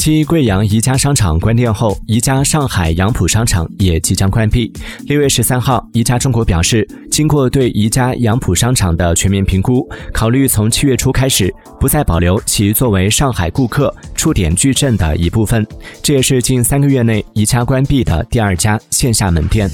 继贵阳宜家商场关店后，宜家上海杨浦商场也即将关闭。六月十三号，宜家中国表示，经过对宜家杨浦商场的全面评估，考虑从七月初开始，不再保留其作为上海顾客触点矩阵的一部分。这也是近三个月内宜家关闭的第二家线下门店。